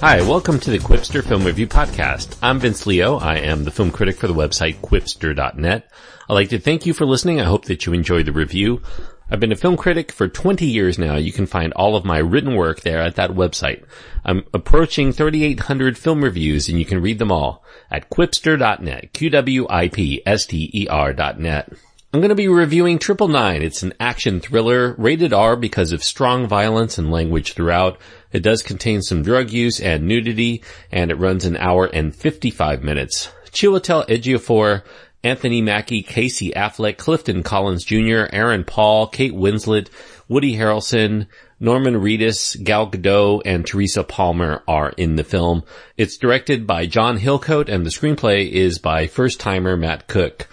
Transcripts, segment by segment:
Hi, welcome to the Qwipster Film Review Podcast. I'm Vince Leo. I am the film critic for the website qwipster.net. I'd like to thank you for listening. I hope that you enjoy the review. I've been a film critic for 20 years now. You can find all of my written work there at that website. I'm approaching 3,800 film reviews and you can read them all at qwipster.net, Q-W-I-P-S-T-E-R dot net. I'm going to be reviewing Triple Nine. It's an action thriller, rated R because of strong violence and language throughout. It does contain some drug use and nudity, and it runs an hour and 55 minutes. Chiwetel Ejiofor, Anthony Mackie, Casey Affleck, Clifton Collins Jr., Aaron Paul, Kate Winslet, Woody Harrelson, Norman Reedus, Gal Gadot, and Teresa Palmer are in the film. It's directed by John Hillcoat and the screenplay is by first timer Matt Cook.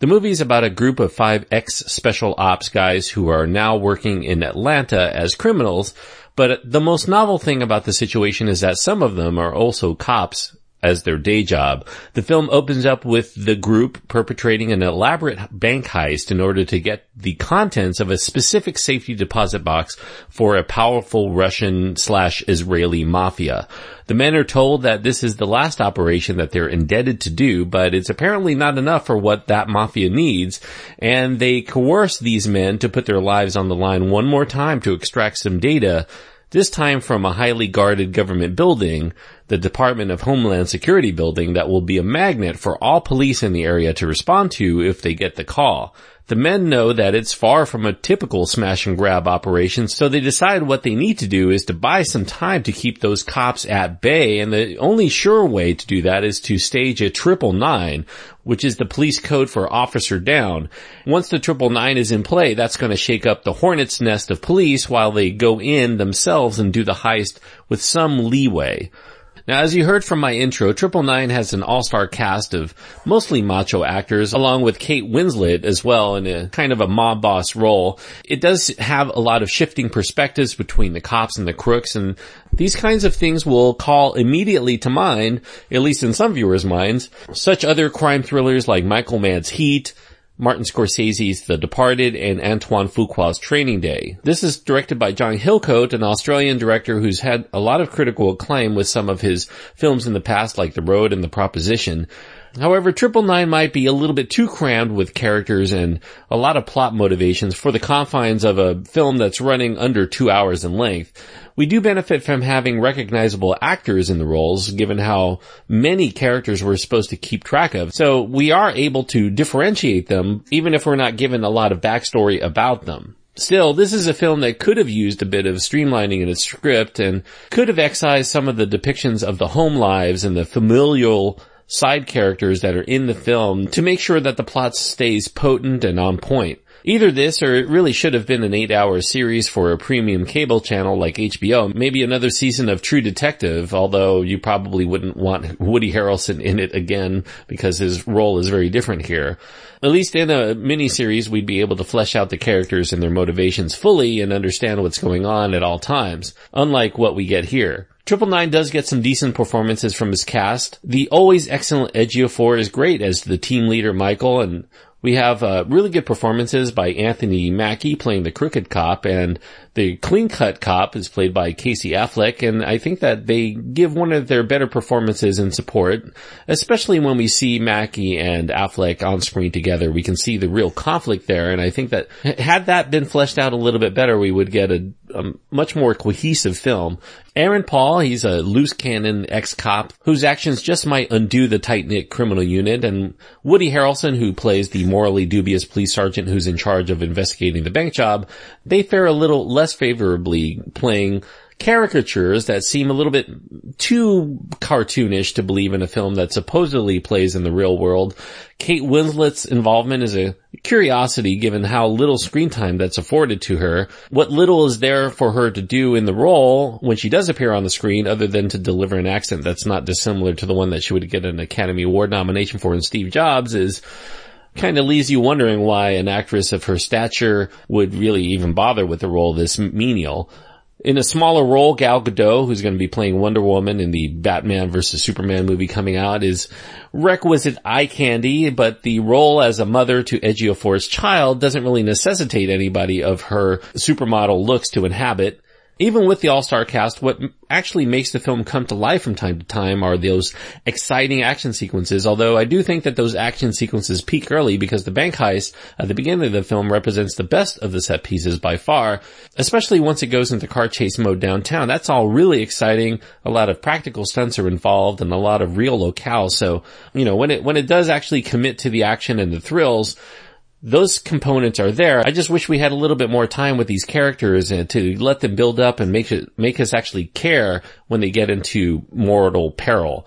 The movie is about a group of five ex-special ops guys who are now working in Atlanta as criminals, but the most novel thing about the situation is that some of them are also cops as their day job. The film opens up with the group perpetrating an elaborate bank heist in order to get the contents of a specific safety deposit box for a powerful Russian slash Israeli mafia. The men are told that this is the last operation that they're indebted to do, but it's apparently not enough for what that mafia needs, and they coerce these men to put their lives on the line one more time to extract some data this time from a highly guarded government building, the Department of Homeland Security building that will be a magnet for all police in the area to respond to if they get the call. The men know that it's far from a typical smash and grab operation, so they decide what they need to do is to buy some time to keep those cops at bay, and the only sure way to do that is to stage a triple nine, which is the police code for officer down. Once the triple nine is in play, that's to shake up the hornet's nest of police while they go in themselves and do the heist with some leeway. Now, as you heard from my intro, Triple Nine has an all-star cast of mostly macho actors, along with Kate Winslet as well in a kind of a mob boss role. It does have a lot of shifting perspectives between the cops and the crooks, and these kinds of things will call immediately to mind, at least in some viewers' minds, such other crime thrillers like Michael Mann's Heat, Martin Scorsese's The Departed and Antoine Fuqua's Training Day. This is directed by John Hillcoat, an Australian director who's had a lot of critical acclaim with some of his films in the past like The Road and The Proposition. However, Triple Nine might be a little bit too crammed with characters and a lot of plot motivations for the confines of a film that's running under two hours in length. We do benefit from having recognizable actors in the roles, given how many characters we're supposed to keep track of. So we are able to differentiate them, even if we're not given a lot of backstory about them. Still, this is a film that could have used a bit of streamlining in its script and could have excised some of the depictions of the home lives and the familial side characters that are in the film to make sure that the plot stays potent and on point. Either this or it really should have been an eight hour series for a premium cable channel like HBO. Maybe another season of True Detective, although you probably wouldn't want Woody Harrelson in it again because his role is very different here. At least in a miniseries, we'd be able to flesh out the characters and their motivations fully and understand what's going on at all times, unlike what we get here. Triple Nine does get some decent performances from his cast. The always excellent Ejiofor is great as the team leader Michael and we have uh, really good performances by Anthony Mackie playing the crooked cop, and the clean cut cop is played by Casey Affleck. And I think that they give one of their better performances in support, especially when we see Mackie and Affleck on screen together. We can see the real conflict there, and I think that had that been fleshed out a little bit better, we would get a, a much more cohesive film. Aaron Paul, he's a loose cannon ex-cop whose actions just might undo the tight-knit criminal unit, and Woody Harrelson, who plays the morally dubious police sergeant who's in charge of investigating the bank job, they fare a little less favorably playing caricatures that seem a little bit too cartoonish to believe in a film that supposedly plays in the real world. Kate Winslet's involvement is a curiosity given how little screen time that's afforded to her. What little is there for her to do in the role when she does appear on the screen other than to deliver an accent that's not dissimilar to the one that she would get an Academy Award nomination for in Steve Jobs is kind of leaves you wondering why an actress of her stature would really even bother with a role this menial. In a smaller role, Gal Gadot, who's going to be playing Wonder Woman in the Batman vs. Superman movie coming out, is requisite eye candy, but the role as a mother to Ejiofor's child doesn't really necessitate anybody of her supermodel looks to inhabit. Even with the all-star cast, what actually makes the film come to life from time to time are those exciting action sequences, although I do think that those action sequences peak early because the bank heist at the beginning of the film represents the best of the set pieces by far, especially once it goes into car chase mode downtown. That's all really exciting. A lot of practical stunts are involved and a lot of real locales. So, you know, when it, when it does actually commit to the action and the thrills, those components are there. I just wish we had a little bit more time with these characters and to let them build up and make it, make us actually care when they get into mortal peril.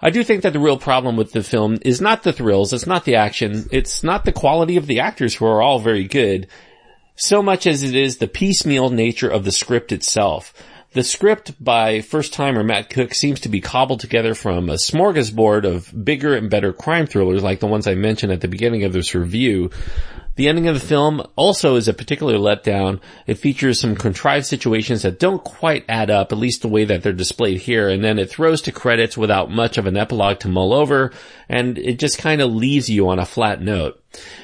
I do think that the real problem with the film is not the thrills, it's not the action, it's not the quality of the actors who are all very good, so much as it is the piecemeal nature of the script itself. The script by first timer Matt Cook seems to be cobbled together from a smorgasbord of bigger and better crime thrillers like the ones I mentioned at the beginning of this review. The ending of the film also is a particular letdown. It features some contrived situations that don't quite add up, at least the way that they're displayed here, and then it throws to credits without much of an epilogue to mull over, and it just kind of leaves you on a flat note.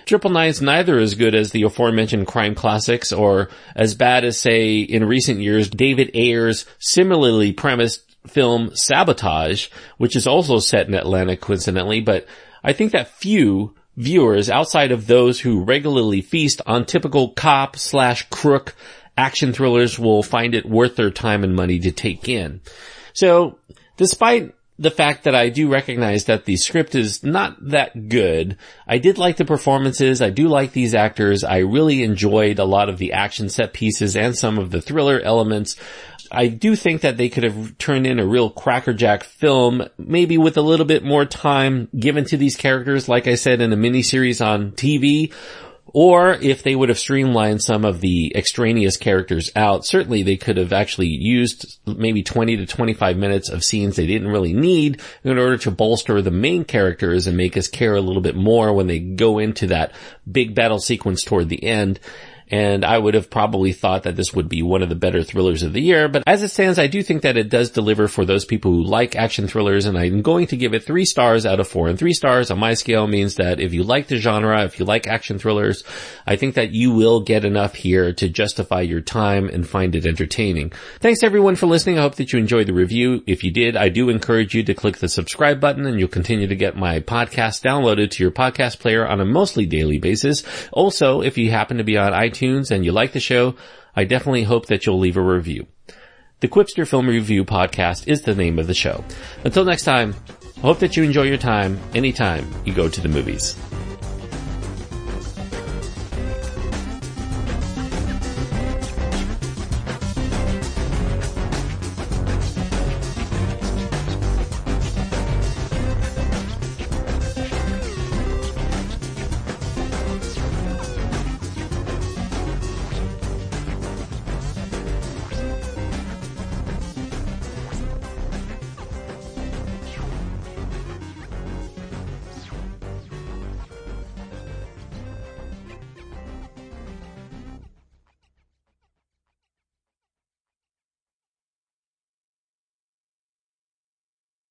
Triple Nine's neither as good as the aforementioned crime classics or as bad as say in recent years David Ayer's similarly premised film Sabotage, which is also set in Atlanta coincidentally, but I think that few viewers outside of those who regularly feast on typical cop slash crook action thrillers will find it worth their time and money to take in. So, despite the fact that I do recognize that the script is not that good. I did like the performances. I do like these actors. I really enjoyed a lot of the action set pieces and some of the thriller elements. I do think that they could have turned in a real crackerjack film, maybe with a little bit more time given to these characters, like I said in a miniseries on TV, or if they would have streamlined some of the extraneous characters out, certainly they could have actually used maybe 20 to 25 minutes of scenes they didn't really need in order to bolster the main characters and make us care a little bit more when they go into that big battle sequence toward the end and I would have probably thought that this would be one of the better thrillers of the year, but as it stands, I do think that it does deliver for those people who like action thrillers, and I'm going to give it three stars out of four, and three stars on my scale means that if you like the genre, if you like action thrillers, I think that you will get enough here to justify your time and find it entertaining. Thanks everyone for listening, I hope that you enjoyed the review. If you did, I do encourage you to click the subscribe button and you'll continue to get my podcast downloaded to your podcast player on a mostly daily basis. Also, if you happen to be on iTunes, iTunes and you like the show, I definitely hope that you'll leave a review. The Qwipster Film Review Podcast is the name of the show. Until next time, I hope that you enjoy your time anytime you go to the movies.